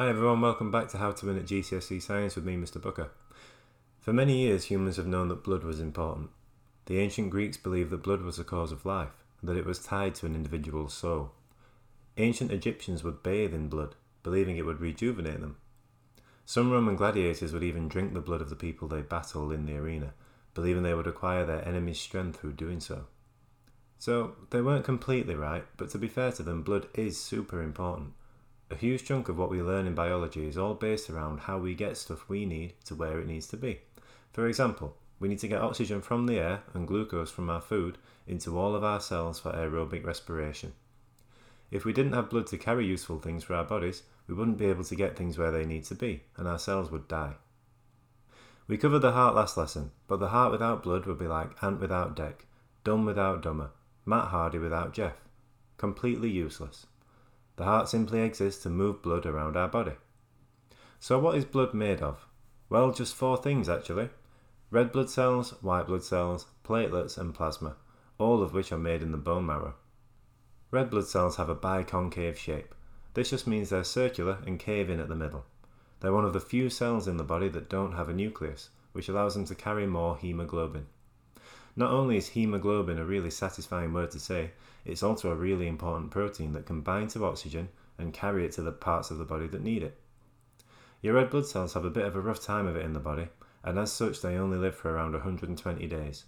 Hi everyone, welcome back to How to Win at GCSE Science with me, Mr. Booker. For many years, humans have known that blood was important. The ancient Greeks believed that blood was the cause of life, and that it was tied to an individual's soul. Ancient Egyptians would bathe in blood, believing it would rejuvenate them. Some Roman gladiators would even drink the blood of the people they battled in the arena, believing they would acquire their enemy's strength through doing so. So, they weren't completely right, but to be fair to them, blood is super important. A huge chunk of what we learn in biology is all based around how we get stuff we need to where it needs to be. For example, we need to get oxygen from the air and glucose from our food into all of our cells for aerobic respiration. If we didn't have blood to carry useful things for our bodies, we wouldn't be able to get things where they need to be, and our cells would die. We covered the heart last lesson, but the heart without blood would be like Ant without Dec, dumb without dumber, Matt Hardy without Jeff. Completely useless. The heart simply exists to move blood around our body. So, what is blood made of? Well, just four things actually red blood cells, white blood cells, platelets, and plasma, all of which are made in the bone marrow. Red blood cells have a biconcave shape. This just means they're circular and cave in at the middle. They're one of the few cells in the body that don't have a nucleus, which allows them to carry more hemoglobin. Not only is hemoglobin a really satisfying word to say, it's also a really important protein that can bind to oxygen and carry it to the parts of the body that need it. Your red blood cells have a bit of a rough time of it in the body, and as such, they only live for around 120 days.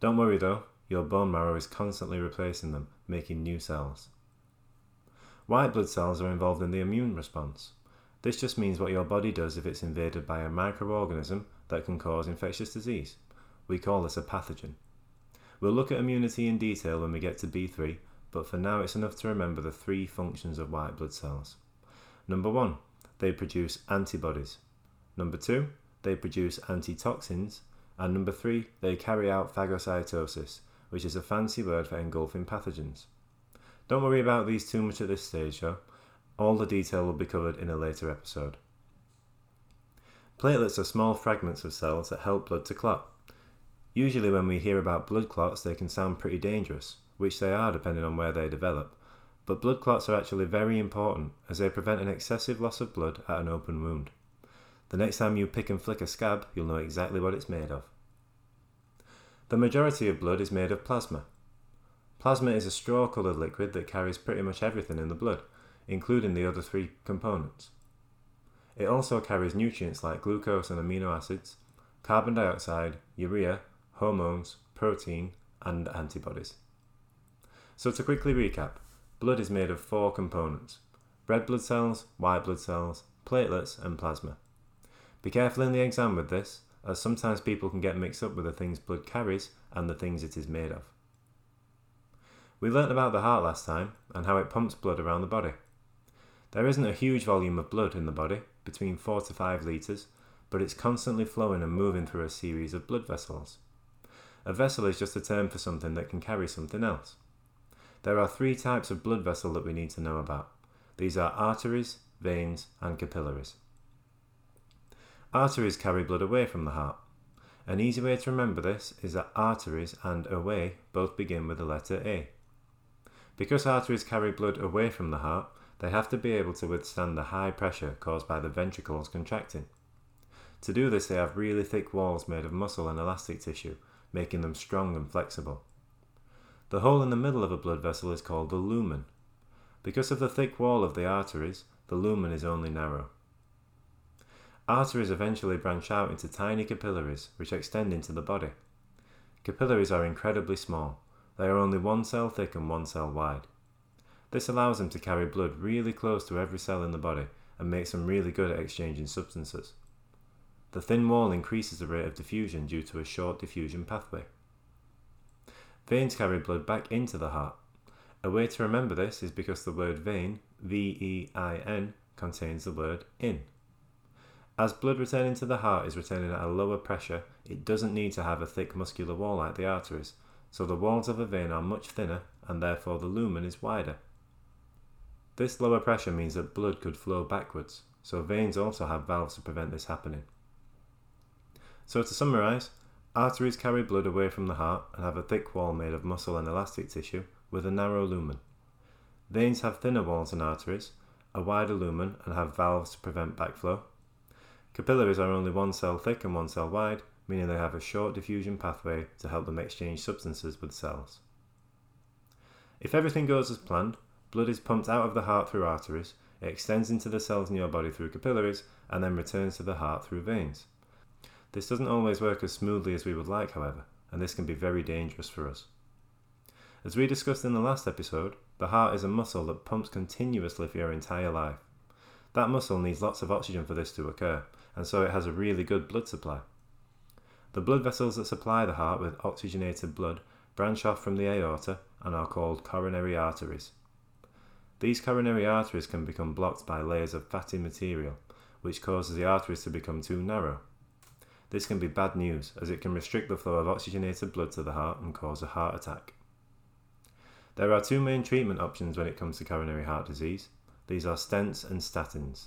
Don't worry though, your bone marrow is constantly replacing them, making new cells. White blood cells are involved in the immune response. This just means what your body does if it's invaded by a microorganism that can cause infectious disease. We call this a pathogen. We'll look at immunity in detail when we get to B3, but for now it's enough to remember the three functions of white blood cells. Number one, they produce antibodies. Number two, they produce antitoxins. And number three, they carry out phagocytosis, which is a fancy word for engulfing pathogens. Don't worry about these too much at this stage, though. All the detail will be covered in a later episode. Platelets are small fragments of cells that help blood to clot. Usually, when we hear about blood clots, they can sound pretty dangerous, which they are depending on where they develop. But blood clots are actually very important as they prevent an excessive loss of blood at an open wound. The next time you pick and flick a scab, you'll know exactly what it's made of. The majority of blood is made of plasma. Plasma is a straw coloured liquid that carries pretty much everything in the blood, including the other three components. It also carries nutrients like glucose and amino acids, carbon dioxide, urea, hormones, protein, and antibodies. So, to quickly recap, blood is made of four components red blood cells, white blood cells, platelets, and plasma. Be careful in the exam with this, as sometimes people can get mixed up with the things blood carries and the things it is made of. We learnt about the heart last time and how it pumps blood around the body. There isn't a huge volume of blood in the body, between 4 to 5 litres, but it's constantly flowing and moving through a series of blood vessels. A vessel is just a term for something that can carry something else. There are three types of blood vessel that we need to know about. These are arteries, veins, and capillaries. Arteries carry blood away from the heart. An easy way to remember this is that arteries and away both begin with the letter A. Because arteries carry blood away from the heart, they have to be able to withstand the high pressure caused by the ventricles contracting. To do this, they have really thick walls made of muscle and elastic tissue, making them strong and flexible. The hole in the middle of a blood vessel is called the lumen. Because of the thick wall of the arteries, the lumen is only narrow. Arteries eventually branch out into tiny capillaries which extend into the body. Capillaries are incredibly small. They are only one cell thick and one cell wide. This allows them to carry blood really close to every cell in the body and makes them really good at exchanging substances. The thin wall increases the rate of diffusion due to a short diffusion pathway. Veins carry blood back into the heart. A way to remember this is because the word vein, V E I N, contains the word in. As blood returning to the heart is returning at a lower pressure, it doesn't need to have a thick muscular wall like the arteries, so the walls of a vein are much thinner and therefore the lumen is wider. This lower pressure means that blood could flow backwards, so veins also have valves to prevent this happening. So, to summarise, arteries carry blood away from the heart and have a thick wall made of muscle and elastic tissue with a narrow lumen. Veins have thinner walls than arteries, a wider lumen, and have valves to prevent backflow. Capillaries are only one cell thick and one cell wide, meaning they have a short diffusion pathway to help them exchange substances with cells. If everything goes as planned, blood is pumped out of the heart through arteries, it extends into the cells in your body through capillaries, and then returns to the heart through veins. This doesn't always work as smoothly as we would like, however, and this can be very dangerous for us. As we discussed in the last episode, the heart is a muscle that pumps continuously for your entire life. That muscle needs lots of oxygen for this to occur, and so it has a really good blood supply. The blood vessels that supply the heart with oxygenated blood branch off from the aorta and are called coronary arteries. These coronary arteries can become blocked by layers of fatty material, which causes the arteries to become too narrow. This can be bad news as it can restrict the flow of oxygenated blood to the heart and cause a heart attack. There are two main treatment options when it comes to coronary heart disease. These are stents and statins.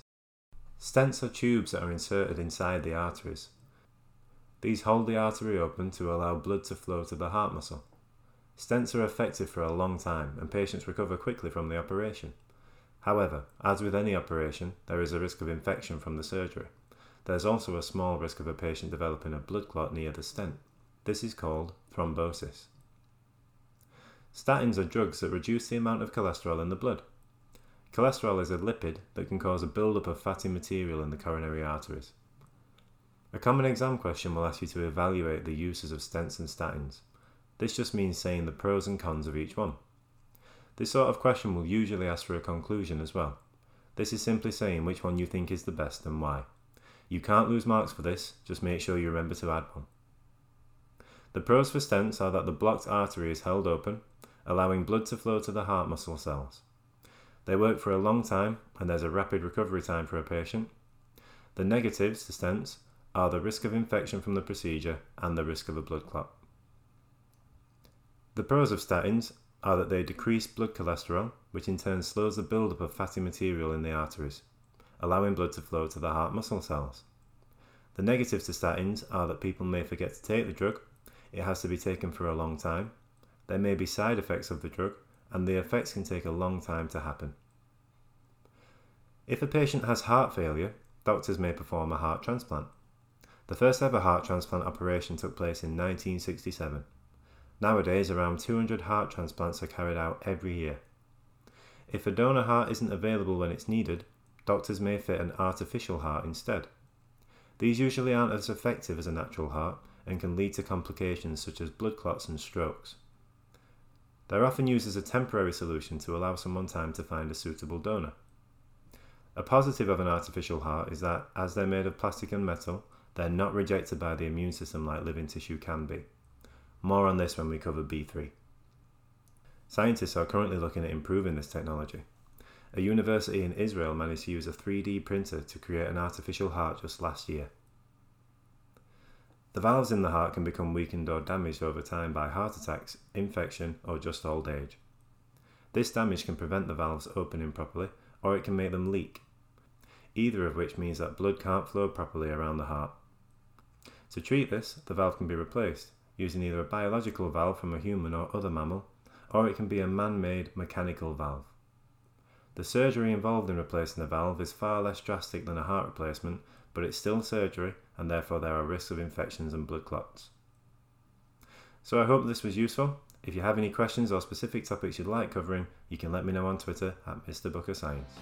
Stents are tubes that are inserted inside the arteries. These hold the artery open to allow blood to flow to the heart muscle. Stents are effective for a long time and patients recover quickly from the operation. However, as with any operation, there is a risk of infection from the surgery. There is also a small risk of a patient developing a blood clot near the stent. This is called thrombosis. Statins are drugs that reduce the amount of cholesterol in the blood. Cholesterol is a lipid that can cause a buildup of fatty material in the coronary arteries. A common exam question will ask you to evaluate the uses of stents and statins. This just means saying the pros and cons of each one. This sort of question will usually ask for a conclusion as well. This is simply saying which one you think is the best and why. You can't lose marks for this, just make sure you remember to add one. The pros for stents are that the blocked artery is held open, allowing blood to flow to the heart muscle cells. They work for a long time and there's a rapid recovery time for a patient. The negatives to stents are the risk of infection from the procedure and the risk of a blood clot. The pros of statins are that they decrease blood cholesterol, which in turn slows the buildup of fatty material in the arteries, allowing blood to flow to the heart muscle cells. The negatives to statins are that people may forget to take the drug, it has to be taken for a long time, there may be side effects of the drug, and the effects can take a long time to happen. If a patient has heart failure, doctors may perform a heart transplant. The first ever heart transplant operation took place in 1967. Nowadays, around 200 heart transplants are carried out every year. If a donor heart isn't available when it's needed, doctors may fit an artificial heart instead. These usually aren't as effective as a natural heart and can lead to complications such as blood clots and strokes. They're often used as a temporary solution to allow someone time to find a suitable donor. A positive of an artificial heart is that, as they're made of plastic and metal, they're not rejected by the immune system like living tissue can be. More on this when we cover B3. Scientists are currently looking at improving this technology. A university in Israel managed to use a 3D printer to create an artificial heart just last year. The valves in the heart can become weakened or damaged over time by heart attacks, infection, or just old age. This damage can prevent the valves opening properly, or it can make them leak, either of which means that blood can't flow properly around the heart. To treat this, the valve can be replaced, using either a biological valve from a human or other mammal, or it can be a man made mechanical valve. The surgery involved in replacing the valve is far less drastic than a heart replacement, but it's still surgery and therefore there are risks of infections and blood clots. So I hope this was useful. If you have any questions or specific topics you'd like covering, you can let me know on Twitter at Mr. Booker Science.